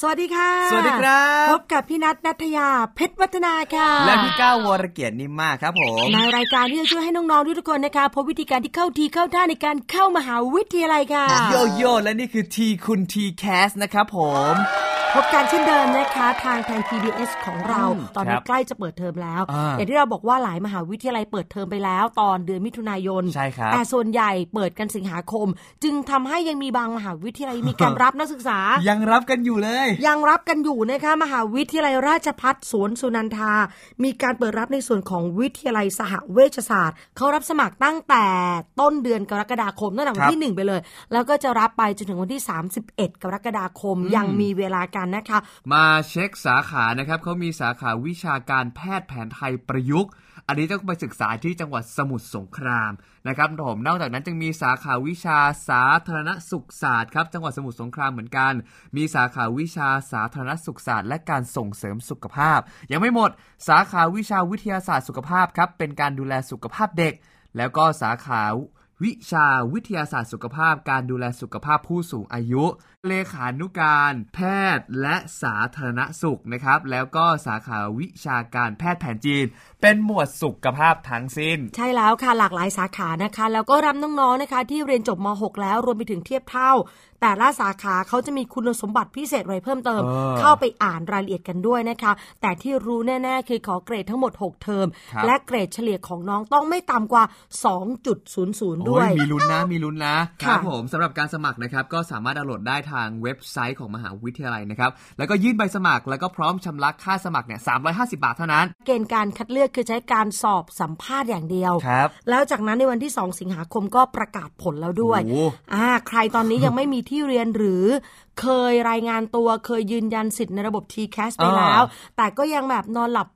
สวัสดีค่ะ สวัสดีครับ พบกับพี่นัทนัทยาเพชรวัฒนาค่ะ และพี่ก้าววรเกียรตินิ่มมากครับผมในรายการที่จะช่วยให้น้องๆทุกคนนะคะพบวิธีการที่เข้าทีเข้าท่าในการเข้ามหาวิทยาลัยค่ะ โยโย่และนี่คือทีคุณทีแคสนะครับผมพบกันเช่นเดิมนะคะทางทาง PBS ของเราอืมตอนครันี้บใกล้จะเปิดเทอมแล้วอ่าอย่างที่เราบอกว่าหลายมหาวิทยาลัยเปิดเทอมไปแล้ว ตอนเดือนมิถุนายนใช่ครับแต่ส่วนใหญ่เปิดกันสิงหาคม จึงทำให้ยังมีบางมหาวิทยาลัยมีการรับนักศึกษายังรับกันอยู่เลย ยังรับกันอยู่นะคะมหาวิทยาลัยราชพัฒสวนสุนันทา มีการเปิดรับในส่วนของวิทยาลัยสหเวชศาสตร์ เขารับสมัครตั้งแต่ต้นเดือนกรกฎาคมตั้งแต่วันครับที่ 1 ไปเลย แล้วก็จะรับไปจนถึงวันที่ 31 กรกฎาคมยังมีเวลากันนะคะ มาเช็คสาขานะครับเขามีสาขาวิชาการแพทย์แผนไทยประยุกต์ อันนี้ต้องไปศึกษาที่จังหวัดสมุทรสงครามนะครับผมนอกจากนั้นจึงมีสาขาวิชาสาธารณสุขศาสตร์ครับจังหวัดสมุทรสงครามเหมือนกัน มีสาขาวิชาสาธารณสุขศาสตร์ และการส่งเสริมสุขภาพ ยังไม่หมดสาขาวิชาวิทยาศาสตร์สุขภาพครับเป็นการดูแลสุขภาพเด็ก แล้วก็สาขาวิชาวิทยาศาสตร์สุขภาพ การดูแลสุขภาพผู้สูงอายุ เลขานุการแพทย์และสาธารณสุขนะครับ แล้วก็สาขาวิชาการแพทย์แผนจีน เป็นหมวดสุขภาพทั้งสิ้น ใช่แล้วค่ะหลากหลายสาขานะคะ แล้วก็รับน้องๆนะคะ ที่เรียนจบม .6 แล้วรวมไปถึงเทียบเท่า แต่ละสาขาเขาจะมีคุณสมบัติพิเศษอะไรเพิ่มเติมเออเข้าไปอ่านรายละเอียดกันด้วยนะคะ แต่ที่รู้แน่ๆ คือขอเกรดทั้งหมด 6 เทอมครับและเกรดเฉลี่ยของน้องต้องไม่ต่ำกว่า 2.00 ด้วยโอ้มีลุ้นนะมีลุ้นนะค่ะครับผมสำหรับการสมัครนะครับก็สามารถดาวน์โหลดได้ทางเว็บไซต์ของมหาวิทยาลัยนะครับ แล้วก็ยื่นใบสมัครแล้วก็พร้อมชำระค่าสมัครเนี่ย350บาทเท่านั้น เกณฑ์การคัดเลือกคือใช้การสอบสัมภาษณ์อย่างเดียวครับแล้วจากนั้นในวันที่ 2 สิงหาคมก็ประกาศผลแล้วด้วยโอ้โหอ่าใครตอนนี้ยังไม่มีที่เรียนหรือเคยรายงานตัวเคยยืนยันสิทธิ์ในระบบ TCAS ไปแล้ว แต่ก็ยังแบบนอนหลับ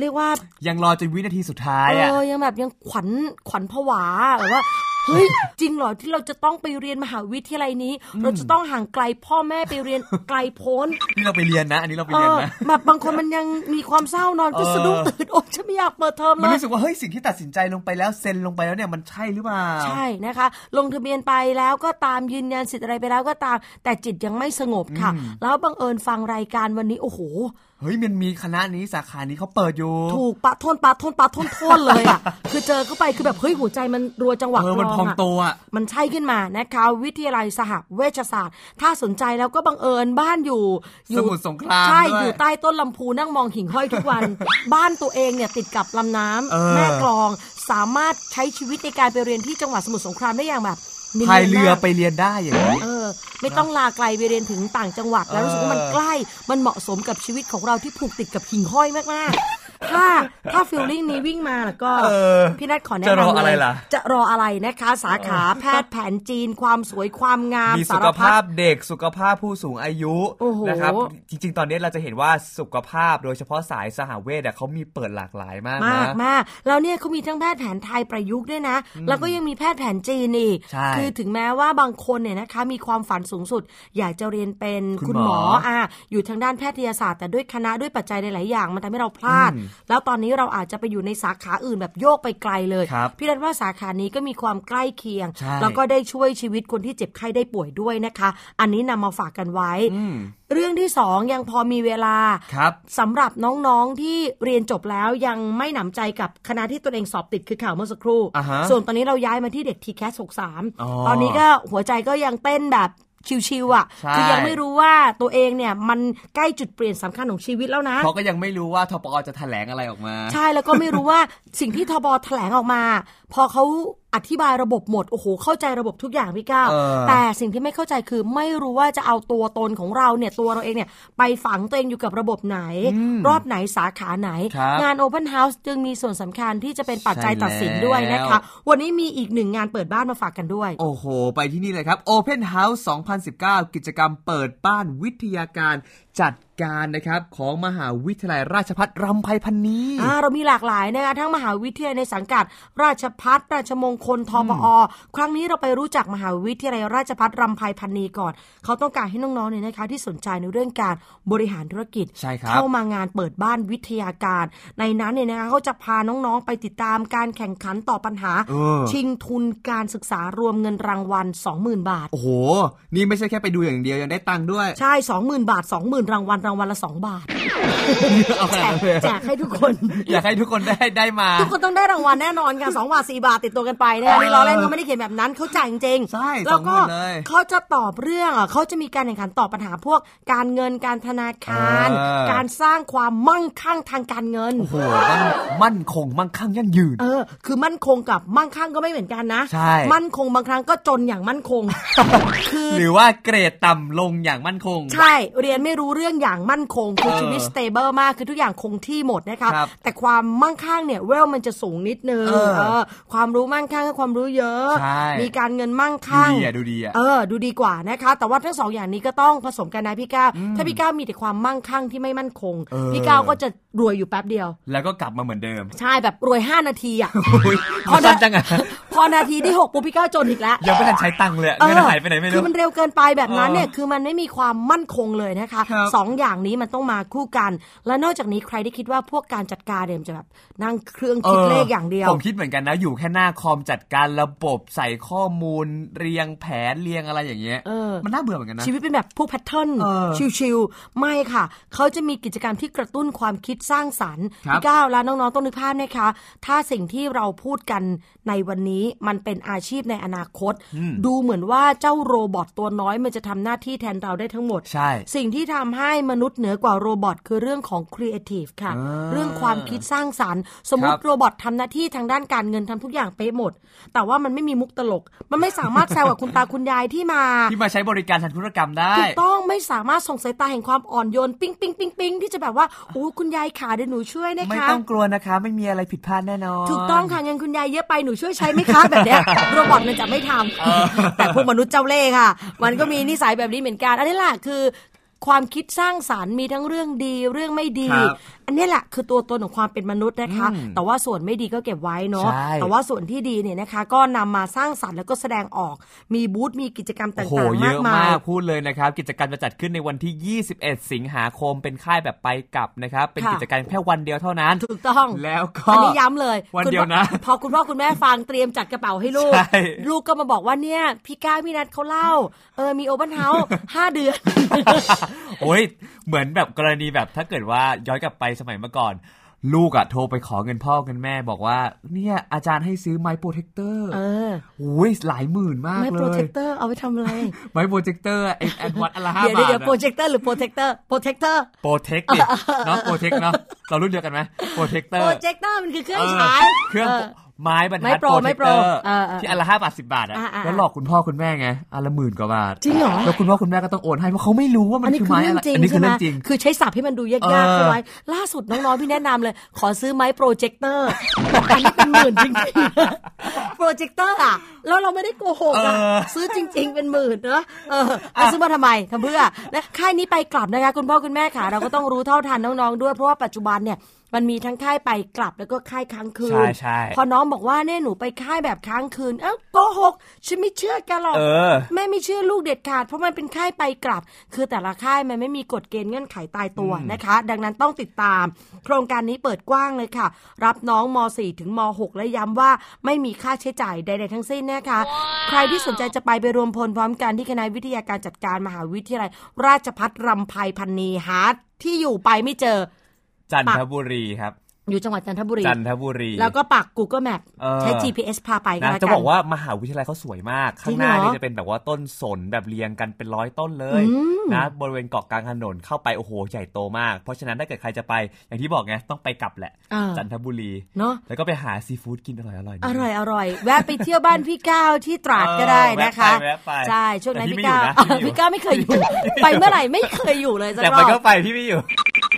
เรียกว่ายังรอจนวินาทีสุดท้ายเออะอยังแบบยังขวัญขวัญผวาแบบว่า เฮ้ยจริงเหรอที่เราจะต้องไปเรียนมหาวิทยาลัยนี้ เราจะต้องห่างไกลพ่อแม่ไปเรียนไกลโพ้นนี่เราไปเรียนนะ อันนี้เราไปเอเรียนอนะแบบบางคนมันยังมีความเศร้านอนก็เออสะดุ้งตื่นโอ้ฉันไม่อยากเปิดเทอมมันเลยรู้สึกว่าเฮ้ยสิ่งที่ตัดสินใจลงไปแล้วเซ็นลงไปแล้วเนี่ยมันใช่หรือเปล่าใช่นะคะ ลงทะเบียนไปแล้วก็ตามยืนยันสิทธิ์อะไรไปแล้วก็ตาม แต่จิตยังไม่สงบค่ะ แล้วบังเอิญฟังรายการวันนี้โอ้โห เฮ้ยมันมีคณะนี้สาขานี้เขาเปิดอยู่ ถูกปะทนปะทนปะทนทนเลยอะคือเจอเข้าไปคือแบบเฮ้ยหัวใจมันรัวจังหวะเออมันกลพองอะโตอะมันใช่ขึ้นมานะคะวิทยาลัยสหเวชศาสตร์ ถ้าสนใจแล้วก็บังเอิญบ้านอยู่อสยู่มุทรสงครามใช่ด้วยอยู่ใต้ต้นลำพูนั่งมองหิ่งห้อยทุกวัน บ้านตัวเองเนี่ยติดกับลำน้ำเออแม่กลองสามารถใช้ชีวิตในการไปเรียนที่จังหวัดสมุทรสงครามได้อย่างแบบนีนๆ พายเรือมากไปเรียนได้อย่างนี้เออ ไม่ต้องลาไกลไปเรียนถึงต่างจังหวัดแล้วเออรู้สึกว่ามันใกล้ มันเหมาะสมกับชีวิตของเราที่ผูกติดกับหิ่งห้อยมากๆ ถ้าถ้าฟิลลิ่งนี้วิ่งมาแล้วก็เออพี่นัทขอแนะจะรอนำอะไรเลยล่ะ จะรออะไรนะคะ สาขาแพทย์แผนจีน ความสวยความงามมีสาสุรขพัภาดพเด็กสุขภาพผู้สูงอายุโอ้โหนะครับ จริง ๆ ตอนนี้เราจะเห็นว่าสุขภาพโดยเฉพาะสายสหเวชอะเขามีเปิดหลากหลายมากมากนะมากแล้วเนี่ยเขามีทั้งแพทย์แผนไทยประยุกต์ด้วยนะ แล้วก็ยังมีแพทย์แผนจีนอีกใช่คือถึงแม้ว่าบางคนเนี่ยนะคะ มีความฝันสูงสุด อยากจะเรียนเป็นคุคุณณหหมมอออะอยู่ทางด้านแพทยศาสตร์แต่ด้วยคณะด้วยปัจจัยหลายๆอย่างมันทำให้เราพลาดอืมแล้วตอนนี้เราอาจจะไปอยู่ในสาขาอื่นแบบโยกไปไกลเลยครับพี่นัทว่าสาขานี้ก็มีความใกล้เคียงใช่แล้วก็ได้ช่วยชีวิตคนที่เจ็บไข้ได้ป่วยด้วยนะคะ อันนี้นำมาฝากกันไว้อืมเรื่องที่สองยังพอมีเวลาครับสำหรับน้องๆที่เรียนจบแล้วยังไม่หนำใจกับคณะที่ตัวเองสอบติดคือข่าวเมื่อสักครู่อ่าฮะส่วนตอนนี้เราย้ายมาที่เด็กทีแคสอ๋อ63ตอนนี้ก็หัวใจก็ยังเต้นแบบ ชิวๆอะใช่คือยังไม่รู้ว่าตัวเองเนี่ยมันใกล้จุดเปลี่ยนสำคัญของชีวิตแล้วนะเขาก็ยังไม่รู้ว่าทปอจะแถลงอะไรออกมา ใช่แล้วก็ไม่รู้ว่าสิ่งที่ทบแถลงออกมา พอเขา อธิบายระบบหมด โอ้โห เข้าใจระบบทุกอย่างพี่ก้าวเออแต่สิ่งที่ไม่เข้าใจคือไม่รู้ว่าจะเอาตัวตนของเราเนี่ยตัวเราเองเนี่ยไปฝังตัวเองอยู่กับระบบไหน รอบไหนสาขาไหนครับงาน Open House จึงมีส่วนสำคัญที่จะเป็นปัจจัยใช่ตัดสินด้วยนะคะแล้ววันนี้มีอีกหนึ่งงานเปิดบ้านมาฝากกันด้วย โอ้โห ไปที่นี่เลยครับ Open House 2019 กิจกรรมเปิดบ้านวิทยาการจัด การนะครับของมหาวิทยาลัยราชภัฏรำไพพันนีอ่าเรามีหลากหลายนะคะทั้งมหาวิทยาลัยในสังกัด ราชพัฒราชมงคลทปอครั้งนี้เราไปรู้จักมหาวิทยาลัยราชพัฒรำไพพันนีก่อน เขาต้องการให้น้องๆเนี่ยนะคะที่สนใจในเรื่องการบริหารธุรกิจใช่ครับเข้ามางานเปิดบ้านวิทยาการ ในนั้นเนี่ยนะคะเขาจะพาน้องๆไปติดตามการแข่งขันต่อบปัญหาเออชิงทุนการศึกษารวมเงินรางวัล 20,000 บาท โอ้โห นี่ไม่ใช่แค่ไปดูอย่างเดียวยังได้ตังค์ด้วย ใช่ 20,000 บาท 20,000 รางวัลรางวัลละ2บาทเอาขแจนาดกนั้นเลยแจกให้ทุกคน อยากให้ทุกคนได้ได้มา ทุกคนต้องได้รางวัลแน่นอนค่ะสองบาทสี่บาทติดตัวกันไปนะคะนี่ล้อเล่นเขาไม่ได้เขียนแบบนั้นเขาจ่ายจริงๆใช่แล้วก็สองหมื่นเลยเขาจะตอบเรื่องอะเขาจะมีการแข่งขันตอบปัญหาพวกการเงินการธนาคารเออการสร้างความมั่งคั่งทางการเงินโอ้โหต้องมั่นคงมั่งคั่งยั่งยืนเออคือมั่นคงกับมั่งคั่งก็ไม่เหมือนกันนะใช่มั่นคงบางครั้งก็จนอย่างมั่นคง คือหรือว่าเกรดต่ำลงอย่างมั่นคง ใช่เรียนไม่รู้เรื่องอย่างมั่นคงคือเออชีวิตสเตเบิลมากคือทุกอย่างคงที่หมดนะคะครับแต่ความมั่งคั่งเนี่ยเวลมันจะสูงนิดนึงเออเออความรู้มั่งคั่งกับความรู้เยอะใช่มีการเงินมั่งดูคั่งดีอะดูดีอะเออดูดีกว่านะคะ แต่ว่าทั้งสองอย่างนี้ก็ต้องผสมกันนะพี่ก้าวถ้าพี่ก้าวมีแต่ความมั่งคั่งที่ไม่มั่นคงเออพี่ก้าวก็จะ รวยอยู่แป๊บเดียว แล้วก็กลับมาเหมือนเดิม ใช่แบบรวย 5 นาทีอะอุ๊ยพอสั้นจังอะพอนาทีที่หกปุ๊บพี่ก้าวจนอีกแล้วยังไม่ทันใช้ตังค์เลยอะเงินหายไปไหนไม่คืรู้อมันเร็วเกินไปแบบนั้นเนี่ยเออคือมันไม่มีความมั่นคงเลยนะคะครับสองอย่างนี้มันต้องมาคู่กัน และนอกจากนี้ใครที่คิดว่าพวกการจัดการเนี่ยมันจะแบบนั่งเครื่องคิดเลขอย่างเดียวผมคิดเหมือนกันนะอยู่แค่หน้าคอมจัดการระบบใส่ข้อมูล เรียงแผนเรียงอะไรอย่างเงี้ยเออมันน่าเบื่อเหมือนกันนะชีวิตเป็นแบบพวกแพทเทิร์นเออชิวๆไม่ค่ะเขาจะมีกิจกรรมที่กระตุ้นความคิดสร้างสรรค์ครับพี่ก้าวแล้วน้องๆต้องนึกภาพนะคะ ถ้าสิ่งที่เราพูดกันในวันนี้มันเป็นอาชีพในอนาคต ดูเหมือนว่าเจ้า robot ตัวน้อยมันจะทำหน้าที่แทนเราได้ทั้งหมด ใช่ สิ่งที่ทำให้มนุษย์เหนือกว่า robot คือเรื่องของครีเอทีฟค่ะอ่าเรื่องความคิดสร้างสรรค์ สมมคติรับ robot ทำหน้าที่ทางด้านการเงินทำทุกอย่างเป๊ะหมด แต่ว่ามันไม่มีมุกตลก มันไม่สามารถแซวกับคุณตาคุณยายที่มาที่มาใช้บริการทางธุรกรรมได้ถูกต้องไม่สามารถส่งสายตาแห่งความอ่อนโยน ปิ๊งปิ๊งปิ๊งปิ๊งที่จะแบบว่าโอ้คุณยายขาเดี๋ยวหนูช่วยนะคะไม่ต้องกลัวนะคะ ไม่มีอะไรผิดพลาดแน่นอน ถูกต้องค่ะเงินคุณยายเยอะไปหนูช่วยใช้ไหมคะแบบเนี้ยโรบอทมันจะไม่ทำแต่พวกมนุษย์เจ้าเล่ห์ค่ะ มันก็มีนิสัยแบบนี้เหมือนกันอันนี้แหละคือ ความคิดสร้างสารรค์มีทั้งเรื่องดีเรื่องไม่ดีครับอันนี้แหละคือตัวตนของความเป็นมนุษย์นะคะอืมแต่ว่าส่วนไม่ดีก็เก็บไว้เนาะใช่แต่ว่าส่วนที่ดีเนี่ยนะคะ ก็นำมาสร้างสรรค์แล้วก็แสดงออกมีบูธมีกิจกรรมต่โอ้โหางๆเยมากอะมามายกพูดเลยนะครับ กิจกรรมจะจัดขึ้นในวันที่ 21 สิงหาคมเป็นค่ายแบบไปกลับนะครับ เป็นค่ะกิจกรรมแค่วันเดียวเท่านั้นถูกต้องแล้วก็อันนี้ย้ำเลยวันคุณเดียวนะ พอคุณพ่อคุณแม่ฟังเตรียมจัดกระเป๋าให้ลูกใช่ลูกก็มาบอกว่าเนี่ยพี่ก้าวพี่นัทเขาเล่าเออมีโอเ n นเฮาส์ห้าเดือนโอ้ยเหมือนแบบกรณีแบบถ้าเกิดว่าย้อนกลับไปสมัยเมื่อก่อน ลูกอะโทรไปขอเงินพ่อเงินแม่บอกว่า เนี่ยอาจารย์ให้ซื้อไม้ protractor เออโอ้ยหลายหมื่นมากไม่เลโปรเทยคเตอร์เอาไปทำอะไร ไม้โปรเจคเตอร์ไอแอนวัดอะไรห้าเดี๋ยวบาทเดี๋ยวโปรเจคเตอร์หรือโปรเทคเตอร์โปรเทคเตอร์โปรเทคดิเนาะโปรเทคเนาะเรารุ่นเดียวกันไหมโปรเทคเตอโปร์รเจคเตอร์มันคือเครื่องเออฉายเครื่อง ไม้บรรทัดไม้โปรโปรไม้เทคโปรเตอร์เออเออที่อันละห้าบาทสิบาทอะอ่าอ่าแล้วหลอกคุณพ่อคุณแม่ไงอันละหมื่นกว่าบาทจริงเหรอแล้วคุณพ่อคุณแม่ก็ต้องโอนให้เพราะเขาไม่รู้ว่ามัอันนนี้คือคือไม้เรื่ออะงไรจริงอันนี้คืใช่อไหมเรื่องจริงคือใช้ศัพท์ให้มันดูยากๆเออเข้าไว้ล่าสุดน้องๆพี่แนะนำเลย ขอซื้อไม้โปรเจคเตอร์อันนี้เป็นหมื่นจริงๆโปรเจคเตอร์อะแล้วเราไม่ได้โกหกอะเออซื้อจริง ๆ เป็นหมื่นเนอะเออเอาซื้อมาทำไมทำเพื่อนะค่ายนี้ไปกลับนะคะคุณพ่อคุณแม่ค่ะเราก็ต้องรู้เท่าทันน้องๆด้วยเพราะว่าปัจจุบันเนี่ย มันมีทั้งค่ายไปกลับแล้วก็ค่ายค้างคืน ใช่ใช่พอน้องบอกว่าเนี่ยหนูไปค่ายแบบค้างคืน เอ้าโกหกฉันไม่เชื่อกันหรอกเออแม่ไม่เชื่อลูกเด็ดขาด เพราะมันเป็นค่ายไปกลับ คือแต่ละค่ายมันไม่มีกฎเกณฑ์เงื่อนไขตายตัวนะคะ ดังนั้นต้องติดตาม โครงการนี้เปิดกว้างเลยค่ะ รับน้องม .4 ถึงม .6 และย้ำว่าไม่มีค่าใช้จ่ายใดๆทั้งสิ้นนะคะ ใครที่สนใจจะไปไปรวมพลพร้อมกันที่คณะวิทยาการจัดการมหาวิทยาลัย ราชพัฒรำไพพันนีหาที่อยู่ไปไม่เจอ จันทบุรีครับอยู่จังหวัดจันทบุรีจันทบุรี แล้วก็ปัก Google Map เออใช้ GPS พาไปก็นะแล้วจะกันบอกว่ามหาวิทยาลัยเขาสวยมากจริข้างงหน้าเหรอนี่จะเป็นแบบว่าต้นสนแบบเรียงกันเป็นร้อยต้นเลยอืมนะบริเวณเกาะกลางถนนเข้าไปโอ้โหใหญ่โตมาก เพราะฉะนั้นถ้าเกิดใครจะไป อย่างที่บอกไงต้องไปกลับแหละอ่าจันทบุรีเนาะแล้วก็ไปหาซีฟู้ดกินอร่อยอร่อยอร่อยอร่อยแวะไปเที่ยวบ้านพี่ก้าวที่ตราดก็ได้นะคะแวะไปใช่ช่วงนั้นแต่พี่ก้าวไม่อยู่นะพี่ก้าวไม่เคยอยู่ ไปเมื่อไหร่ไม่เคยอยู่เลยสักแต่รไปอบก็ไปพี่ไม่อยู่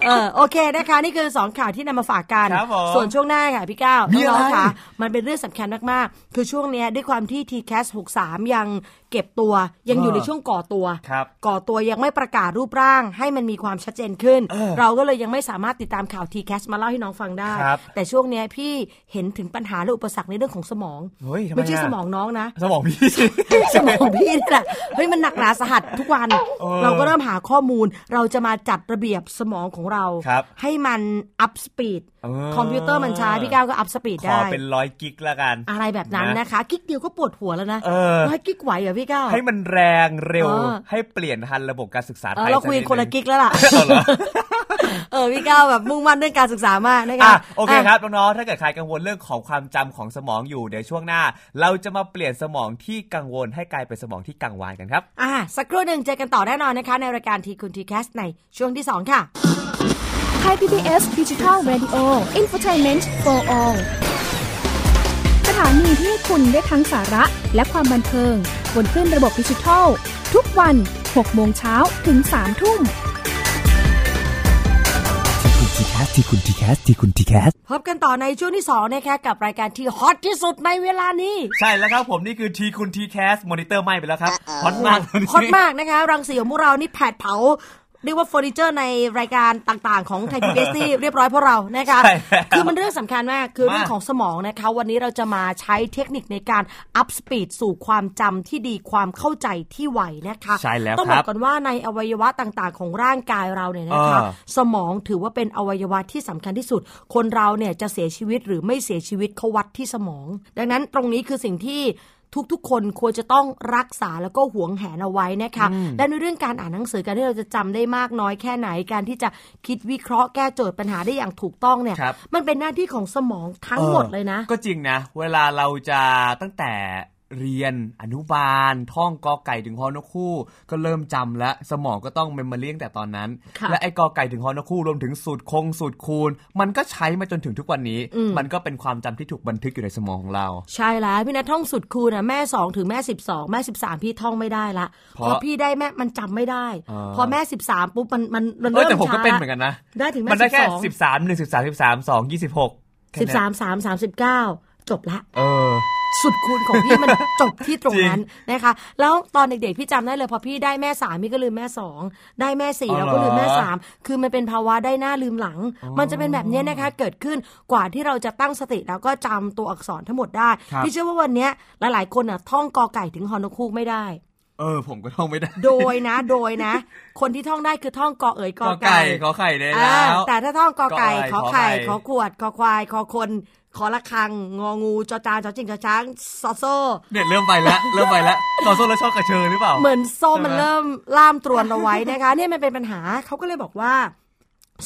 เออโอเคนะคะ นี่คือสองข่าวที่นำมาฝากกันครับผมส่วนช่วงหน้าค่ะพี่ก้าวมีอะไรน้องๆค่ะมันเป็นเรื่องสำคัญมากๆ คือช่วงเนี้ยด้วยความที่ TCAS 63 ยังเก็บตัวยังอยู่ในช่วงก่อตัวครับก่อตัวยังไม่ประกาศรูปร่าง ให้มันมีความชัดเจนขึ้นเออเราก็เลยยังไม่สามารถติดตามข่าว TCAS มาเล่าให้น้องฟังได้ครับแต่ช่วงเนี้ยพี่เห็นถึงปัญหาและอุปสรรคในเรื่องของสมองเฮ้ยทำไมไม่ใช่อะสมองน้องนะ สมองพี่สมองพี่นี่แหละเฮ้ยมันหนักหนาสาหัสทุกวันเออเราก็เริ่มหาข้อมูลเราจะมาจัดระเบียบสมองของเราครับให้มันอัพสปีดเออคอมพิวเตอร์มันช้าพี่ก้าวก็อัพสปีดขอได้เป็นร้อยกิกละกัน อะไรแบบนั้นนะนะคะ กิ๊กเดียวก็ปวดหัวแล้วนะเออร้อยกิ๊กไหวเหรอพี่ก้าวให้มันแรงเร็วเออให้เปลี่ยนทันระบบการศึกษาเอไทอยเราคุยสัดคนละงกิ๊กแล้วล่ะเอาเหรอเออพี่ก้าวแบบมุ่งมั่นเรื่องการศึกษามากนะคะอะโอเคคอะรับน้องๆถ้าเกิดใครกังวลเรื่องของความจำของสมองอยู่เดี๋ยวช่วงหน้า เราจะมาเปลี่ยนสมองที่กังวลให้กลายเป็นสมองที่กังวานกันครับอะสักครู่หนึ่งเจอกันต่อแน่นอนนะคะ ในรายการทีคุณทีแคสในช่วงที่สองค่ะไทย PBS Digital Radio Infotainment for All สถานีที่ให้คุณได้ทั้งสาระและความบันเทิง บนคลื่นระบบดิจิทัล ทุกวัน 6 โมงเช้าถึง 3 ทุ่มทีคุณ TCAS ทีคุณ TCAS ทีคุณ TCASพบกันต่อในช่วงที่สองนะคะกับรายการที่ hot ที่สุดในเวลานี้ ใช่แล้วครับผมนี่คือทีคุณ TCAS monitor ไหม้ไปแล้วครับ hot มาก hot มากนะคะ รังสีของพวกเรานี่แผดเผา เรียกว่าเฟอร์นิเจอร์ในรายการต่างๆ ของไทยพีบีเอสที่เรียบร้อยพวกเรานะคะใช่แล้วคือมันเรื่องสำคัญมากคือมากเรื่องของสมองนะคะ วันนี้เราจะมาใช้เทคนิคในการup speed สู่ความจำที่ดีความเข้าใจที่ไวนะคะใช่แล้วต้องคบอรับกันว่าในอวัยวะต่างๆ ของร่างกายเราเนี่ยนะคะเออสมองถือว่าเป็นอวัยวะที่สำคัญที่สุด คนเราเนี่ยจะเสียชีวิตหรือไม่เสียชีวิตเขาวัดที่สมอง ดังนั้นตรงนี้คือสิ่งที่ ทุกๆ คนควรจะต้องรักษาแล้วก็หวงแหนเอาไว้นะคะและในเรื่องการอ่านหนังสือการที่เราจะจำได้มากน้อยแค่ไหนการที่จะคิดวิเคราะห์แก้โจทย์ปัญหาได้อย่างถูกต้องเนี่ยครับมันเป็นหน้าที่ของสมองทั้งหมดเลยนะ ก็จริงนะ เวลาเราจะตั้งแต่ เรียนอนุบาล ท่องกอไก่ถึงฮอนกคู่ ก็เริ่มจำแล้วสมองก็ต้องเมมโมรีตั้งแต่ตอนนั้นค่ะและไอ้กอไก่ถึงฮอนกคู่รวมถึงสูตรคงสูตรคูณ มันก็ใช้มาจนถึงทุกวันนี้ มันก็เป็นความจำที่ถูกบันทึกอยู่ในสมองของเรา ใช่แล้วพี่นัทท่องสุดคูณนะแม่สองถึงแม่สิบสองแม่สิบสามพี่ท่องไม่ได้ละเพพราะอพี่ได้แม่มันจำไม่ได้อ่าพอแม่สิบสามปุ๊บมันมันมันเออเริ่มแต่ผมก็ช้าเป็นละเหมือนกันนะได้ถึงแม่มันได้แค่12สิบสามหนึ่งสิบสามสิบสามสองยี่สิบหกสิบสามสามสามสิบเก้า จบละเออสุดคูณของพี่มันจบที่ตรงนั้นจรินะคะ แล้วตอนเด็กๆพี่จำได้เลยพอพี่ได้แม่สามพี่ก็ลืมแม่สองได้แม่สี่อ๋อเราก็ลืมแม่เหรอสามคือมันเป็นภาวะได้หน้าลืมหลัง มันจะเป็นแบบนี้นะคะ เกิดขึ้นกว่าที่เราจะตั้งสติแล้วก็จำตัวอักษรทั้งหมดได้ครับพี่เชื่อว่าวันเนี้ยหลายๆคนอะท่องกอไก่ถึงฮอนคูกไม่ได้เออผมก็ท่องไม่ได้ โดยนะ โดยนะ คนที่ท่องได้คือท่องกอเอ๋ยกกออไก่ไก่ขอไข่ได้อ่าแล้วแต่ถ้าท่องกอไก่กอไก่ขอไข่ขอไข่ขอขวดขอควายขอคน ขอละคัง งองูจอจานจอจิงจอช้างซอโซ่เนี่ยเริ่มไปแล้วเริ่มไปแล้วต่อโซ่แล้วชอบกระเชอหรือเปล่า เหมือนโซ่ใช่ไหมมันเริ่มล่ามตรวนเอาไว้นะคะเนี่ยมันเป็นปัญหาเขาก็เลยบอกว่า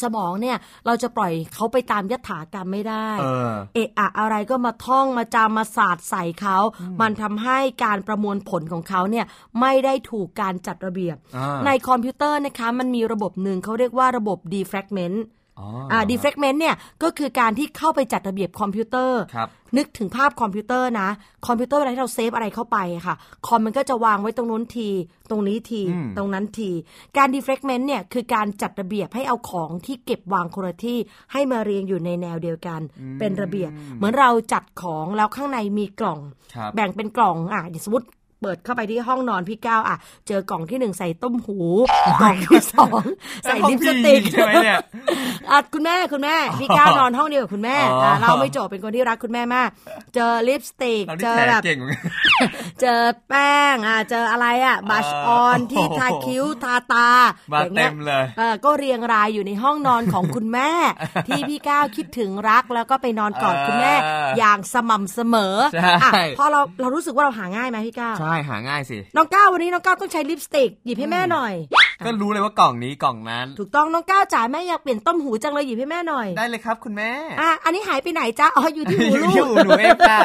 สมองเนี่ยเราจะปล่อยเขาไปตามยถากรรมไม่ได้ เออเอะอะอะไรก็มาท่องมาจำมาศาสตร์ใส่เขา มันทำให้การประมวลผลของเขาเนี่ยไม่ได้ถูกการจัดระเบียบอ่าในคอมพิวเตอร์นะคะมันมีระบบหนึ่งเขาเรียกว่าระบบ defragment อ๋ออ่า defragment เนี่ยก็คือการที่เข้าไปจัดระเบียบคอมพิวเตอร์ครับนึกถึงภาพคอมพิวเตอร์นะ คอมพิวเตอร์เวลาที่เรา save อะไรเข้าไปอะค่ะ คอมมันก็จะวางไว้ตรงนู้นที ตรงนี้ทีอืมตรงนั้นที การ defragment เนี่ยคือการจัดระเบียบให้เอาของที่เก็บวางคนละที่ให้มาเรียงอยู่ในแนวเดียวกัน เป็นระเบียบ เหมือนเราจัดของแล้วข้างในมีกล่องครับแบ่งเป็นกล่องอะอย่างสมมติ เปิดเข้าไปที่ห้องนอนพี่ก้าวอะ เจอกล่องที่หนึ่งใส่ต้มหู กล่องที่สองใส่ลิปสติกใช่ไหมเนี่ยอะคุณแม่คุณแม่ พี่ก้าวนอนห้องเดียวกับคุณแม่อ๋ออ่่ะเราไม่จบเป็นคนที่รักคุณแม่มาก เจอลิปสติกเราเจที่อแผลแบบเก่งเหมือนกันเจอแป้งอะเจออะไรอะบัชออนที่ทาคิ้วทาตามาอย่างงี้ยเต็มเลยเออก็เรียงรายอยู่ในห้องนอนของคุณแม่ ที่พี่ก้าวคิดถึงรักแล้วก็ไปนอนกอดคุณแม่เออออย่างสม่ำเสมอใช่อะพอเราเรารู้สึกว่าเราหาง่ายไหมพี่ก้าวใช่หาง่ายสิ น้องก้าววันนี้น้องก้าวต้องใช้ลิปสติกหยิบให้แม่หน่อย ก็รู้เลยว่ากล่องนี้กล่องนั้น ถูกต้องน้องก้าวจ๋าแม่อยากเปลี่ยนตุ้มหูจังเลยหยิบให้แม่หน่อยได้เลยครับคุณแม่อะอันนี้หายไปไหนจ๊ะอ๋ออยู่ที่หูลูกอยู่หนูเองค่ะ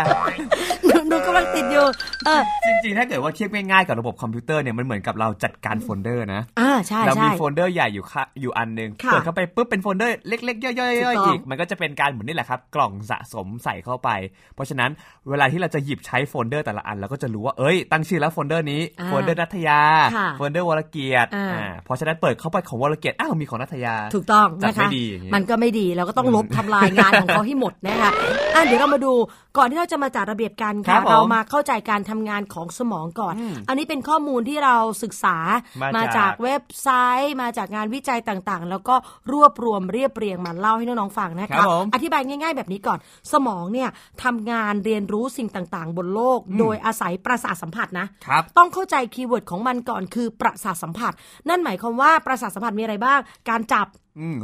หนูหนูกำลังติดอยู่เออจริงๆถ้าเกิดว่าเทียบง่ายๆกับระบบคอมพิวเตอร์เนี่ยมันเหมือนกับเราจัดการโฟลเดอร์นะอ่าใช่เราใช่มีโฟลเดอร์ใหญ่อยู่ค่ะอยู่อันหนึ่งค่ะเปิดเข้าไปปุ๊บเป็นโฟลเดอร์เล็กๆย่อยๆอีกถูกต้องมันก็จะเป็นการเหมือนนี่แหละครับ กล่องสะสมใส่เข้าไป เพราะฉะนั้นเวลาที่เราจะหยิบใช้โฟลเดอร์แต่ละอันเราก็จะรู้ว่าเอ้ยตั้งชื่อแล้วโฟลเดอร์นี้อ่าโฟลเดอร์นัทยาค่ะโฟลเดอร์วรเกียรติอ่าอ่าเพราะฉะนั้นเปิดเข้าไปของวรเกียรติอ้าวมีของนัทยา ถูกต้องจัดนะคะไม่ดีอย่างนี้มันก็ไม่ดีเราก็ต้องลบทำลายงานของเขาให้หมดนะคะอะเดี๋ยวเรามาดูก่อนที่เราจะมาจัดระเบียบกันครัค่ะบผมเรามาเข้าใจการทำงานของสมองก่อน อันนี้เป็นข้อมูลที่เราศึกษามามาจากจากเว็บไซต์ มาจากงานวิจัยต่างๆ แล้วก็รวบรวมเรียบเรียงมาเล่าให้น้องๆฟังนะครัคะบผมอธิบายง่ายๆ แบบนี้ก่อน สมองเนี่ยทำงานเรียนรู้สิ่งต่างๆ บนโลก โดยอาศัยประสาทสัมผัสนะครับต้องเข้าใจ keyword ของมันก่อนคือประสาทสัมผัสนั่นหมายความว่าประสาทสัมผัสมีอะไรบ้าง การจับ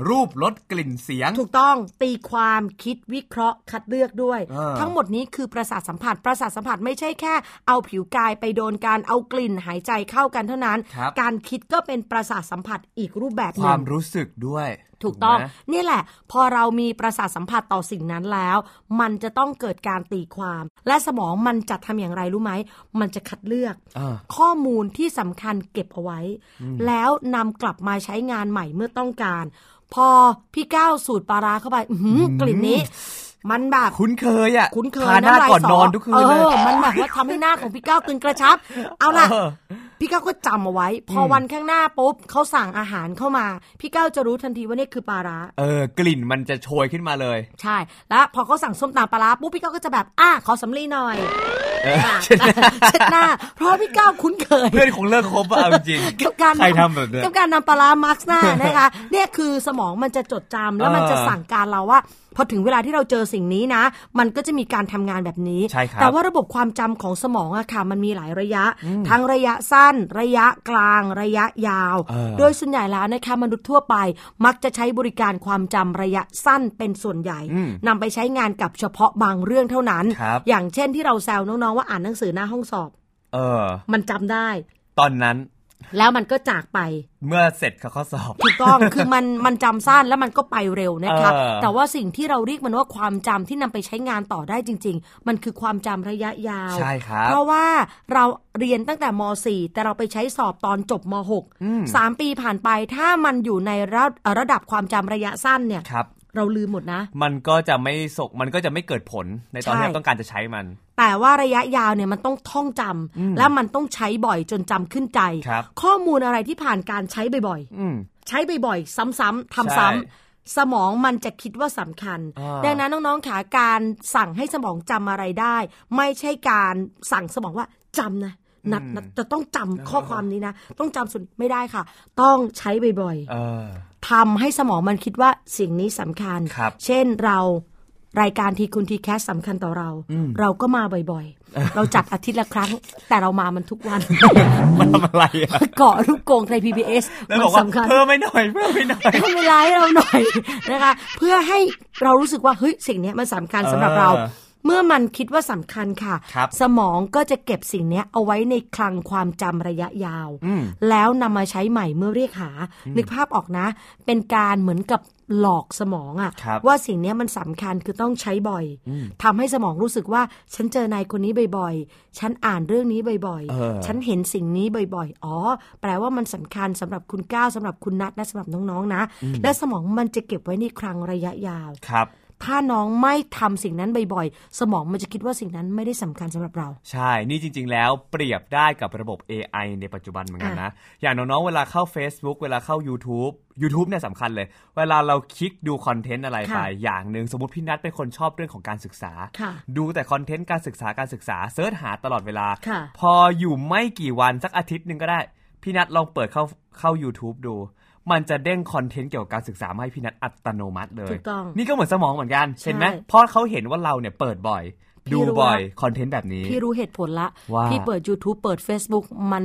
รูปรสกลิ่นเสียง ถูกต้องตีความคิดวิเคราะห์คัดเลือกด้วยเออทั้งหมดนี้คือประสาทสัมผัส ประสาทสัมผัสไม่ใช่แค่ เอาผิวกายไปโดนการเอากลิ่นหายใจเข้ากันเท่านั้นครับการคิดก็เป็นประสาทสัมผัสอีกรูปแบบหคนึ่วามงรู้สึกด้วยถูกต้องไหมนี่แหละ พอเรามีประสาทสัมผัสต่อสิ่งนั้นแล้ว มันจะต้องเกิดการตีความ และสมองมันจะทำอย่างไรรู้ไหม มันจะคัดเลือกอ่าข้อมูลที่สำคัญเก็บเอาไว้ แล้วนำกลับมาใช้งานใหม่เมื่อต้องการ พอพี่ก้าวสูตรปลาร้าเข้าไปอื้อหือกลิ่นนี้ มันแบบคุ้นเคยอะคุ้นเคยทาหน้าำลยก่อนสนอนทุกคืนเอเลยอมันแบบว่าทำให้หน้าของพี่ก้าวตึงกระชับ เอาล่ะเออพี่ก้าวก็จำเอาไว้ พอวันข้างหน้าปุ๊บเขาสั่งอาหารเข้ามา พี่ก้าวจะรู้ทันทีว่านี่คือปลาร้าเออกลิ่นมันจะโชยขึ้นมาเลย ใช่ แล้วพอเขาสั่งส้มตำปลาร้าปุ๊บพี่ก้าวก็จะแบบอะขอสำลีหน่อย เอออะเช่นเช็ดหน้า เพราะพี่ก้าวคุ้นเคย เพื่อนคงเลิกคบอะเอาจริงกับการใครทำแบบเนี้ยกับการนำปลาร้ามาร์กหน้านะคะเนี่ยคือสมองมันจะจดจำแล้วมันเออจะสั่งการเราว่าพอถึงเวลาที่เราเจอสิ่งนี้นะ มันก็จะมีการทำงานแบบนี้ใช่ครับแต่ว่าระบบความจำของสมองอะค่ะ มันมีหลายระยะ ทั้งระยะสั้น ระยะกลาง ระยะยาวเออโดยส่วนใหญ่แล้วนะคะมนุษย์ทั่วไป มักจะใช้บริการความจำระยะสั้นเป็นส่วนใหญ่นำไปใช้งานกับเฉพาะบางเรื่องเท่านั้นครับอย่างเช่นที่เราแซวน้องๆว่าอ่านหนังสือหน้าห้องสอบ เออ มันจำได้ ตอนนั้น แล้วมันก็จากไป เมื่อเสร็จเขาข้อสอบถูกต้องคือมันมันจำสั้นแล้วมันก็ไปเร็วนะคะเออแต่ว่าสิ่งที่เราเรียกมันว่าความจำที่นำไปใช้งานต่อได้จริง ๆ มันคือความจำระยะยาวใช่ครับเพราะว่าเราเรียนตั้งแต่ม .4 แต่เราไปใช้สอบตอนจบม .6 สามปีผ่านไปถ้ามันอยู่ในระระดับความจำระยะสั้นเนี่ยครับ เราลืมหมดนะ มันก็จะไม่สกมันก็จะไม่เกิดผลในตอนที่ใช่เราต้องการจะใช้มัน แต่ว่าระยะยาวเนี่ยมันต้องท่องจำและมันต้องใช้บ่อยจนจำขึ้นใจครับข้อมูลอะไรที่ผ่านการใช้บ่อยๆอืมใช้บ่อยๆ ซ้ำๆทำใช่ซ้ำสมองมันจะคิดว่าสำคัญอ่าดังนั้นน้องๆขาการสั่งให้สมองจำอะไรได้ ไม่ใช่การสั่งสมองว่าจำนะ นัดนัดจะต้องจำข้อความนี้นะ ต้องจำสุดไม่ได้ค่ะ ต้องใช้บ่อยเออๆทำให้สมองมันคิดว่าสิ่งนี้สำคัญครับเช่นเรารายการทีคุณทีแคสสำคัญต่อเรา เราก็มาบ่อยๆ เราจัดอาทิตย์ละครั้ง แต่เรามามันทุกวัน มันทำอะไรอะเกาะลูกโกงไทย PBS แล้วมับอกว่าสำคัญเพิ่มไม่หน่อยเพิ่มไม่หน่อยให้เวลาให้เราหน่อยนะคะ เพื่อให้เรารู้สึกว่าเฮ้ยสิ่งเนี้ยมันสำคัญสำหรับเรา เออเมื่อมันคิดว่าสำคัญค่ะครับสมองก็จะเก็บสิ่งเนี้ยเอาไว้ในคลังความจำระยะยาวอืมแล้วนำมาใช้ใหม่เมื่อเรียกหา นึกภาพออกนะ เป็นการเหมือนกับหลอกสมองอะครับว่าสิ่งเนี้ยมันสำคัญคือต้องใช้บ่อยทำให้สมองรู้สึกว่าฉันเจอนายคนนี้บ่อยๆ ฉันอ่านเรื่องนี้บ่อยเออๆฉันเห็นสิ่งนี้บ่อยๆ อ๋อ แปลว่ามันสำคัญสำหรับคุณก้าวสำหรับคุณนัทและสำหรับน้องๆนะ และสมองมันจะเก็บไว้ในคลังระยะยาวครับ ถ้าน้องไม่ทำสิ่งนั้นบ่อยๆ สมองมันจะคิดว่าสิ่งนั้นไม่ได้สำคัญสำหรับเรา ใช่ นี่จริง ๆ แล้วเปรียบได้กับระบบ AI ในปัจจุบันเหมือนกันนะ อย่างน้องๆ เวลาเข้า Facebook เวลาเข้า YouTube YouTube เนี่ยสำคัญเลย เวลาเราคลิกดูคอนเทนต์อะไรไปค่ะอย่างหนึ่งสมมติพี่นัทเป็นคนชอบเรื่องของการศึกษาค่ะดูแต่คอนเทนต์การศึกษาการศึกษาเซิร์ชหาตลอดเวลาค่ะพออยู่ไม่กี่วันสักอาทิตย์หนึ่งก็ได้ พี่นัทลองเปิดเข้าเข้า YouTube ดู มันจะเด้งคอนเทนต์เกี่ยวกับการศึกษามาให้พี่นัทอัตโนมัติเลยถูกต้องนี่ก็เหมือนสมองเหมือนกันใช่เห็นไหมเพราะเขาเห็นว่าเราเนี่ยเปิดบ่อยพี่ดูรู้บ่อยละคอนเทนต์แบบนี้ พี่รู้เหตุผลละว่าพี่เปิด YouTube เปิด Facebook มัน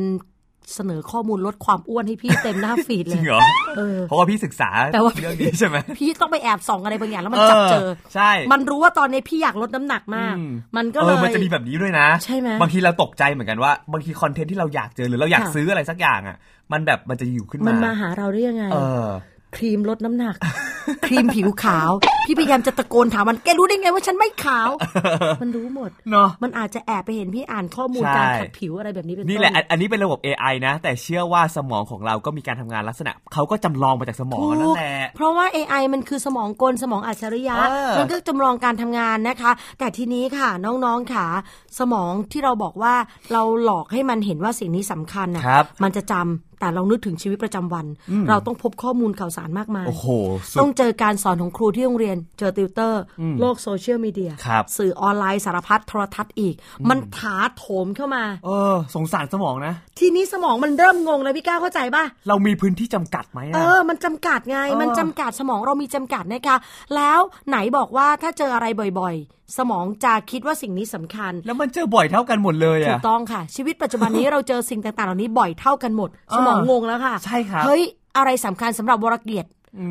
เสนอข้อมูลลดความอ้วนให้พี่เต็มหน้าฟีดจเลริยงเหรอเออเพราะว่าพี่ศึกษาแปลว่าเรื่องนี้ใช่ไหมพี่ต้องไปแอบส่องอะไรบางอย่างแล้วมันจับเจอใช่ มันรู้ว่าตอนนี้พี่อยากลดน้ำหนักมากอืมมันก็เอเลอยมันจะมีแบบนี้ด้วยนะใช่ไหมบางทีเราตกใจเหมือนกันว่าบางที content ที่เราอยากเจอหรือเราอยากค่ะซื้ออะไรสักอย่างอะ มันแบบมันจะอยู่ขึ้นมันมามาหาเราได้ยังไงเออ ครีมลดน้ำหนัก ครีมผิวขาว พี่พยายามจะตะโกนถามมันแกรู้ได้ไงว่าฉันไม่ขาว มันรู้หมดเนาะมันอาจจะแอบไปเห็นพี่อ่านข้อมูลใช่การขัดผิวอะไรแบบนี้เป็นต้นนี่แหละอันอันนี้เป็นระบบ AI นะ แต่เชื่อว่าสมองของเราก็มีการทำงานลักษณะเขาก็จำลองมาจากสมองนั่นแหละเพราะว่า AI มันคือสมองกลสมองอัจฉริยะเออมันก็จำลองการทำงานนะคะ แต่ทีนี้ค่ะน้องๆค่ะ สมองที่เราบอกว่าเราหลอกให้มันเห็นว่าสิ่งนี้สำคัญน่ะครับมันจะจำแต่เรานึกถึงชีวิตประจำวัน เราต้องพบข้อมูลข่าวสารมากมายโอ้โหสุต้อดงเจอการสอนของครูที่โรงเรียน เจอติวเตอร์ โลกโซเชียลมีเดียครับสื่อออนไลน์สารพัดโทรทัศน์อีก มันถาโถมเข้ามา เออ สงสารสมองนะ ทีนี้สมองมันเริ่มงงเลยพี่ก้าวเข้าใจป่ะ เรามีพื้นที่จำกัดไหมเออะอมันจำกัดไงเออมันจำกัดสมองเรามีจำกัดนะคะแล้วไหนบอกว่าถ้าเจออะไรบ่อยๆสมองจะคิดว่าสิ่งนี้สำคัญ แล้วมันเจอบ่อยเท่ากันหมดเลยถูอะกต้องค่ะ ชีวิตปัจจุบันนี้เราเจอสิ่งต่างๆ เหล่านี้บ่อยเท่ากันหมดเออสมองงงแล้วค่ะ ใช่ครับเฮ้ยอะไรสำคัญสำหรับวรเกียรติ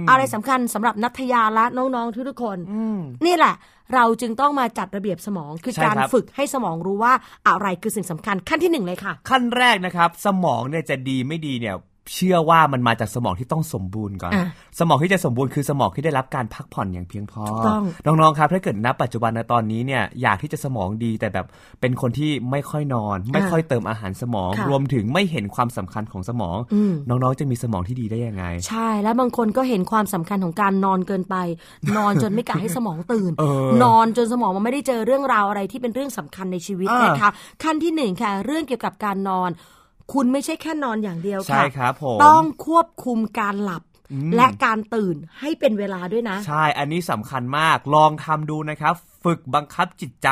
อะไรสำคัญสำหรับนัทยาและน้องๆทุกๆคน นี่แหละ เราจึงต้องมาจัดระเบียบสมองคือใช่การครับฝึกให้สมองรู้ว่าอะไรคือสิ่งสำคัญขั้นที่หนึ่งเลยค่ะ ขั้นแรกนะครับ สมองเนี่ยจะดีไม่ดีเนี่ย เชื่อว่ามันมาจากสมองที่ต้องสมบูรณ์ก่อนอะสมองที่จะสมบูรณ์คือสมองที่ได้รับการพักผ่อนอย่างเพียงพอถูกต้องน้องๆครับถ้าเกิดณปัจจุบันในตอนนี้เนี่ยอยากที่จะสมองดีแต่แบบเป็นคนที่ไม่ค่อยนอน ไม่ค่อยเติมอาหารสมองค่ะรวมถึงไม่เห็นความสำคัญของสมองอืมน้องๆจะมีสมองที่ดีได้ยังไง ใช่แล้วบางคนก็เห็นความสำคัญของการนอนเกินไป นอนจนไม่กะให้สมองตื่นเออนอนจนสมองมันไม่ได้เจอเรื่องราวอะไรที่เป็นเรื่องสำคัญในชีวิตอ่านนะคะขั้นที่หนึ่งค่ะ เรื่องเกี่ยวกับการนอน คุณไม่ใช่แค่นอนอย่างเดียวใช่ค่ะครับผมต้องควบคุมการหลับและการตื่นให้เป็นเวลาด้วยนะ ใช่ อันนี้สำคัญมากลองทำดูนะครับ ฝึกบังคับจิตใจ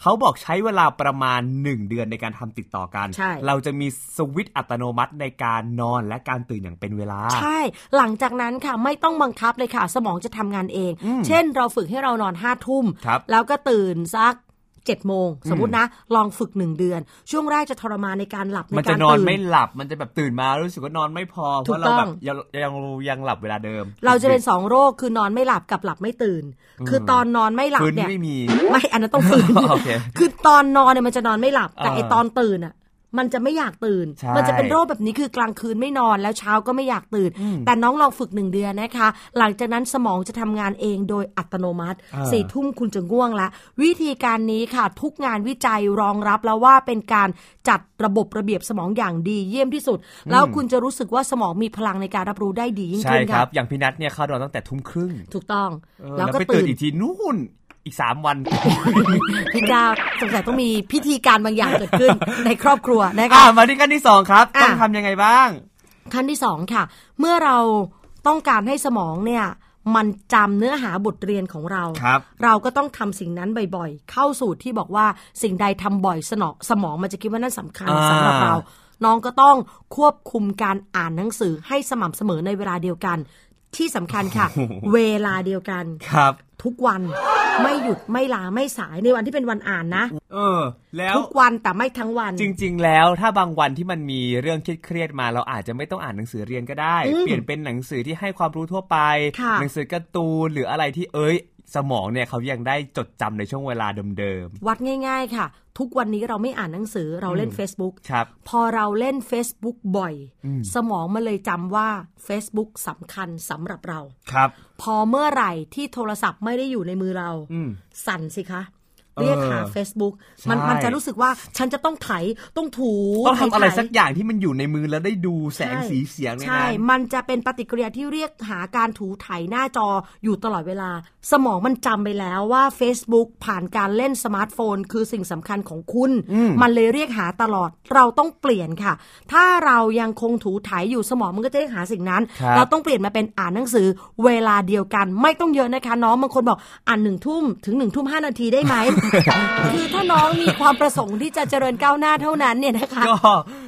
เขาบอกใช้เวลาประมาณ 1 เดือนในการทำติดต่อกันใช่เราจะมีสวิตช์อัตโนมัติในการนอนและการตื่นอย่างเป็นเวลา ใช่ หลังจากนั้นค่ะไม่ต้องบังคับเลยค่ะ สมองจะทำงานเอง เช่น เราฝึกให้เรานอนห้าทุ่มครับแล้วก็ตื่นสัก เจ็ดโมงสมมตินะ ลองฝึกหนึ่งเดือน ช่วงแรกจะทรมานในการหลับในมันกาจะรนอนตื่นไม่หลับมันจะแบบตื่นมารู้สึกว่านอนไม่พอเพถูกราะเราแบบต้องยังยังยังหลับเวลาเดิม เราจะเป็นสองโรคคือนอนไม่หลับกับหลับไม่ตื่น คือตอนนอนไม่หลับฟื้นเนี่ยไม่มีไม่อันนั้นต้องฟื้นโอเคคือตอนนอนเนี่ยมันจะนอนไม่หลับแต่เออไอตอนตื่นอะ มันจะไม่อยากตื่นใช่มันจะเป็นโรคแบบนี้คือกลางคืนไม่นอนแล้วเช้าก็ไม่อยากตื่น แต่น้องลองฝึกหนึ่งเดือนนะคะ หลังจากนั้นสมองจะทำงานเองโดยอัตโนมัติเออสี่ทุ่มคุณจะง่วงละ วิธีการนี้ค่ะ ทุกงานวิจัยรองรับแล้วว่าเป็นการจัดระบบระเบียบสมองอย่างดีเยี่ยมที่สุด แล้วคุณจะรู้สึกว่าสมองมีพลังในการรับรู้ได้ดียิ่งใช่ขึ้นครัค่ะบอย่างพี่นัทเนี่ยเข้านอนตั้งแต่ทุ่มครึ่งถูกต้องเออแล้วแล้วก็ไปตื่ตื่นนอีกทีนู่น อีกสามวัน พี่ก้าวสงสัยต้องมีพิธีการบางอย่างเกิดขึ้นในครอบครัวนะคะอะมาที่ขั้นที่สองครับอะต้องทำยังไงบ้าง ขั้นที่สองค่ะ เมื่อเราต้องการให้สมองเนี่ยมันจำเนื้อหาบทเรียนของเราครับเราก็ต้องทำสิ่งนั้นบ่อยๆ เข้าสูตรที่บอกว่าสิ่งใดทำบ่อยสนองสมองมันจะคิดว่านั่นสำคัญอ่าสำหรับเรา น้องก็ต้องควบคุมการอ่านหนังสือให้สม่ำเสมอในเวลาเดียวกัน ที่สำคัญค่ะ เวลาเดียวกันครับ ทุกวัน ไม่หยุดไม่ลาไม่สายในวันที่เป็นวันอ่านนะ เออ แล้วทุกวันแต่ไม่ทั้งวัน จริง ๆ แล้วถ้าบางวันที่มันมีเรื่องเครียดๆมา เราอาจจะไม่ต้องอ่านหนังสือเรียนก็ได้อืมเปลี่ยนเป็นหนังสือที่ให้ความรู้ทั่วไปค่ะหนังสือการ์ตูนหรืออะไรที่เอ้ย สมองเนี่ยเขายังได้จดจำในช่วงเวลาเดิมวัดง่ายๆค่ะ ทุกวันนี้เราไม่อ่านหนังสือเราเล่น Facebook ๆครับพอเราเล่น Facebook บ่อย สมองมันเลยจำว่า Facebook สำคัญสำหรับเราครับ พอเมื่อไหร่ที่โทรศัพท์ไม่ได้อยู่ในมือเราอืมสั่นสิคะ เรียกหาเออ Facebook มันใช่มันจะรู้สึกว่าฉันจะต้องไถต้องถูต้องทำอะไรไถๆสักอย่างที่มันอยู่ในมือแล้วได้ดูแสงใช่สีเสียงในใช่นั้นมันจะเป็นปฏิกิริยาที่เรียกหาการถูไถหน้าจออยู่ตลอดเวลา สมองมันจำไปแล้วว่า Facebook ผ่านการเล่นสมาร์ทโฟน คือสิ่งสำคัญของคุณ มันเลยเรียกหาตลอดเราต้องเปลี่ยนค่ะ ถ้าเรายังคงถูไถอยู่สมองมันก็จะเรียกหาสิ่งนั้นครับเราต้องเปลี่ยนมาเป็นอ่านหนังสือเวลาเดียวกัน ไม่ต้องเยอะนะคะน้องบางคนบอกอ่านหนึ่งทุ่มถึงหนึ่งทุ่มห้านาทีได้ไหมคือถ้าน้องมีความประสงค์ที่จะเจริญก้าวหน้าเท่านั้นเนี่ยนะคะก็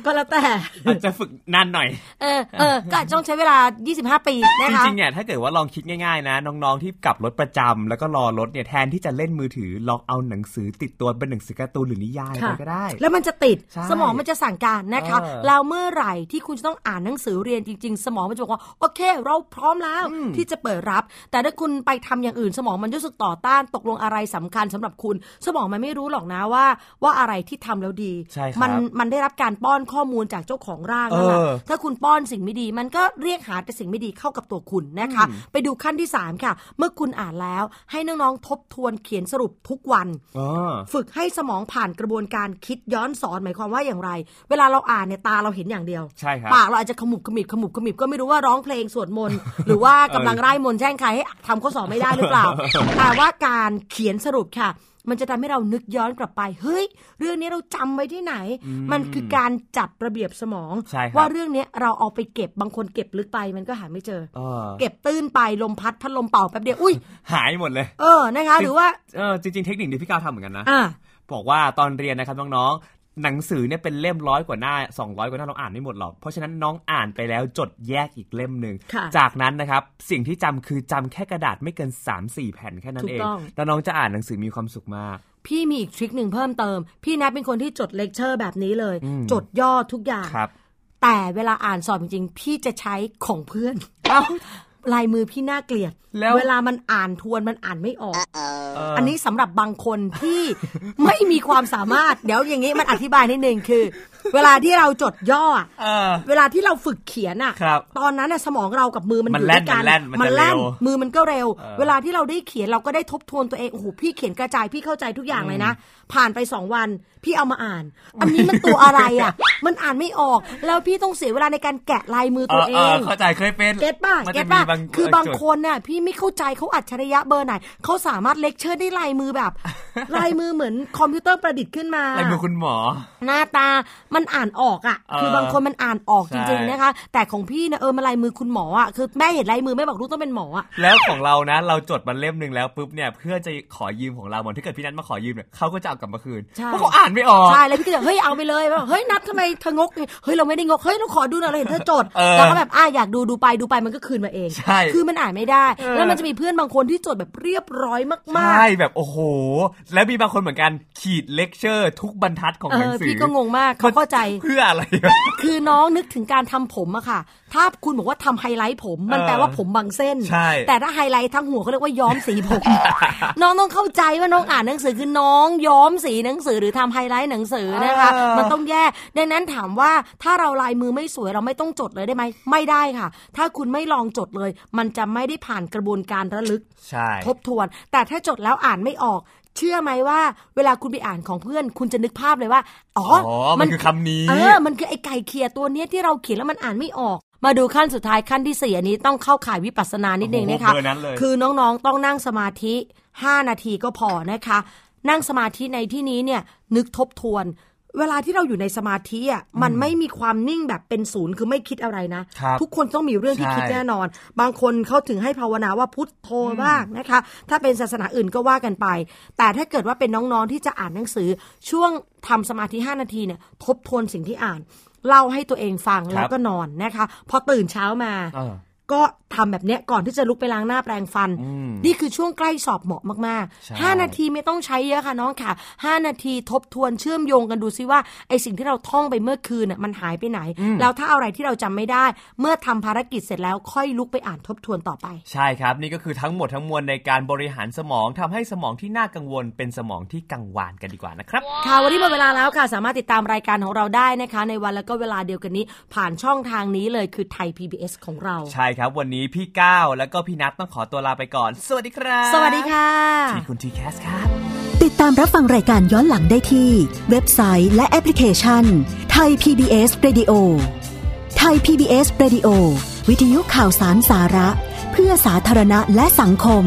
ก็แล้วแต่อาจจะฝึกนานหน่อย เออเออก็ต้องใช้เวลา 25 ปีนะจคะริงๆเนี่ยถ้าเกิดว่าลองคิดง่ายๆ นะ น้องๆที่กลับรถประจำแล้วก็รอรถเนี่ยแทนที่จะเล่นมือถือลองเอาหนังสือติดตัวเป็นหนังสือการ์ตูนหรือนิยายไปค่ะก็ได้ แล้วมันจะติดใช่สมองมันจะสั่งการนะคะเออแล้วเมื่อไหร่ที่คุณจะต้องอ่านหนังสือเรียนจริง ๆ สมองมันจะบอกว่าโอเค เราพร้อมแล้วที่จะเปิดรับ แต่ถ้าคุณไปทำอย่างอื่นสมองมันรู้สึกต่อต้านตกลงอะไรสำคัญสำหรับคุณสมองมันไม่รู้หรอกนะว่า ว่าอะไรที่ทำแล้วดีใช่ครับมันมันได้รับการป้อนข้อมูลจากเจ้าของร่างนั่นแหละเออถ้าคุณป้อนสิ่งไม่ดี มันก็เรียกหาแต่สิ่งไม่ดีเข้ากับตัวคุณนะคะ ไปดูขั้นที่สามค่ะ เมื่อคุณอ่านแล้วให้น้องๆทบทวนเขียนสรุปทุกวันอ๋อฝึกให้สมองผ่านกระบวนการคิดย้อนสอนหมายความว่าอย่างไร เวลาเราอ่านเนี่ยตาเราเห็นอย่างเดียวใช่ครับปากเราอาจจะขมุบขมิบขมุบขมิบก็ไม่รู้ว่าร้องเพลงสวดมนต์หรือว่ากำลังไร้มนต์แช่งใครให้ทำข้อสอบไม่ได้หรือเปล่าแต่ว่าการเขียนสรุปค่ะ มันจะทำให้เรานึกย้อนกลับไป เฮ้ย เรื่องนี้เราจำไว้ที่ไหน มันคือการจัดระเบียบสมองใช่ครับว่าเรื่องนี้เราเอาไปเก็บบางคนเก็บลึกไปมันก็หาไม่เจอเออเก็บตื้นไปลมพัดพัดลมเป่าแป๊บเดียวอุ้ยหายหมดเลย เออนะคะ หรือว่าเออจริงๆเทคนิคที่พี่ก้าวทำเหมือนกันนะอ่าบอกว่าตอนเรียนนะครับน้องๆ หนังสือเนี่ยเป็นเล่มร้อยกว่าหน้า 200 กว่าหน้าเราอ่านไม่หมดหรอก เพราะฉะนั้นน้องอ่านไปแล้วจดแยกอีกเล่มหนึ่งค่ะจากนั้นนะครับ สิ่งที่จำคือจำแค่กระดาษไม่เกิน 3-4 แผ่นแค่นั้นถูกเองต้อง แล้วน้องจะอ่านหนังสือมีความสุขมากพี่มีอีกทริคหนึ่งเพิ่มเติม พี่นัทเป็นคนที่จดเลคเชอร์แบบนี้เลยอืมจดย่อทุกอย่างครับแต่เวลาอ่านสอบจริงๆ พี่จะใช้ของเพื่อน ลายมือพี่น่าเกลียดแล้วเวลามันอ่านทวนมันอ่านไม่ออกเอออันนี้สำหรับบางคนที่ไม่มีความสามารถ เดี๋ยวอย่างนี้มันอธิบายนิดนึงคือ เวลาที่เราจดย่ออะเออเวลาที่เราฝึกเขียนอะครับตอนนั้นน่ะสมองเรากับมือมันมันอยู่แล่ด้วนยกันมันแล่นมันจะแล่นเร็วมือมันก็เร็วเออเวลาที่เราได้เขียนเราก็ได้ทบทวนตัวเองโอ้โหพี่เขียนกระจายพี่เข้าใจทุกอย่างเลยนะผ่านไปสองวัน พี่เอามาอ่าน อันนี้มันตัวอะไรอะ มันอ่านไม่ออก แล้วพี่ต้องเสียเวลาในการแกะลายมือตัวเอเอองเข้าใจเคยเป็น get ป่ะมัน get ป่ะมีบางคือบางจุดคนน่ะพี่ไม่เข้าใจเขาอัจฉริยะเบอร์ไหนเขาสามารถเลคเชอร์ได้ลายมือแบบ ลายมือเหมือนคอมพิวเตอร์ประดิษฐ์ขึ้นมาลายมือคุณหมอ หน้าตามันอ่านออกอะเออคือบางคนมันอ่านออกใช่จริงๆนะคะ แต่ของพี่นะเออมันลายมือคุณหมออะคือแม่เห็นลายมือแม่บอกลูกต้องเป็นหมออะแล้วของเรานะ เราจดมาเล่มหนึ่งแล้วปุ๊บเนี่ยเพื่อจะขอยืมของเราเหมือนถ้าเกิดพี่นัทมาขอยืมเนี่ยเขาก็จะเอากลับมาคืนเพราะเขาอ่านไม่ออกใช่แล้วพี่ก็จะเฮ้ยเอาไปเลยเฮ้ยนัดทำไมเธองกเฮ้ยเราไม่ได้งกเฮ้ยเราขอดูหน่อยเราเห็นเธอจดแล้วก็แบบอะอยากดูดูไปดูไปมันก็คืนมาเองใช่คือมันอ่านไม่ได้ แล้วมันจะมีเพื่อนบางคนที่จดแบบเรียบร้อยมากๆใช่แบบโอ้โห แล้วมีบางคนเหมือนกันขีดเลคเชอร์ทุกบรรทัดของหนังสือพี่ก็งงมากเขาเข้าใจเพื่ออะไร คือน้องนึกถึงการทำผมอะค่ะ ถ้าคุณบอกว่าทำไฮไลท์ผมมันแปลว่าผมบางเส้นใช่แต่ถ้าไฮไลท์ทั้งหัวเขาเรียกว่าย้อมสีผม น้องต้องเข้าใจว่าน้องอ่านหนังสือคือน้องย้อมสีหนังสือหรือทำไฮไลท์หนังสือนะคะเออมันต้องแยก ดังนั้นถามว่าถ้าเราลายมือไม่สวยเราไม่ต้องจดเลยได้ไหม ไม่ได้ค่ะ ถ้าคุณไม่ลองจดเลย มันจะไม่ได้ผ่านกระบวนการระลึกใช่ทบทวน แต่ถ้าจดแล้วอ่านไม่ออกเชื่อไหมว่าเวลาคุณไปอ่านของเพื่อนคุณจะนึกภาพเลยว่า อ๋ออ๋อมันคือคำนี้เออมันคือไอ้ไก่เขียตัวเนี้ยที่เราเขียนแล้วมันอ่านไม่ออกมาดูขั้นสุดท้ายขั้นที่สี่อันนี้ต้องเข้าข่ายวิปัสสนานิดนึงนะคะโอ้โหเบอร์นั้นเลยคือน้องๆต้องนั่งสมาธิ 5 นาทีก็พอนะคะ นั่งสมาธิในที่นี้เนี่ยนึกทบทวน เวลาที่เราอยู่ในสมาธิอะมันไม่มีความนิ่งแบบเป็นศูนย์คือไม่คิดอะไรนะครับทุกคนต้องมีเรื่องที่ใช่คิดแน่นอน บางคนเขาถึงให้ภาวนาว่าพุทโธบ้างนะคะ ถ้าเป็นศาสนาอื่นก็ว่ากันไป แต่ถ้าเกิดว่าเป็นน้องๆที่จะอ่านหนังสือ ช่วงทำสมาธิ 5 นาทีเนี่ยทบทวนสิ่งที่อ่านเล่าให้ตัวเองฟังแล้วก็นอนนะคะ พอตื่นเช้ามาเออ ก็ทำแบบเนี้ยก่อนที่จะลุกไปล้างหน้าแปรงฟันอืมนี่คือช่วงใกล้สอบเหมาะมากใช่ๆ5 นาทีไม่ต้องใช้เยอะค่ะน้องค่ะ 5 นาทีทบทวนเชื่อมโยงกันดูซิว่าไอสิ่งที่เราท่องไปเมื่อคืนน่ะมันหายไปไหน แล้วถ้าอะไรที่เราจำไม่ได้ เมื่อทำภารกิจเสร็จแล้วค่อยลุกไปอ่านทบทวนต่อไป ใช่ครับ นี่ก็คือทั้งหมดทั้งมวลในการบริหารสมองทำให้สมองที่น่ากังวล เป็นสมองที่กังวานกันดีกว่านะครับค่ะวันนี้หมดเวลาแล้วค่ะสามารถติดตามรายการของเราได้นะคะ ในวันแล้วก็เวลาเดียวกันนี้ผ่านช่องทางนี้เลยคือไทย PBS ของเราใช่ครับ วันนี้พี่ก้าวแล้วก็พี่นัทต้องขอตัวลาไปก่อน สวัสดีครับ สวัสดีค่ะที่คุณทีแคสครับ ติดตามรับฟังรายการย้อนหลังได้ที่ เว็บไซต์และแอปพลิเคชันไทย PBS Radio ไทย PBS Radio วิทยุข่าวสารสาระ เพื่อสาธารณะและสังคม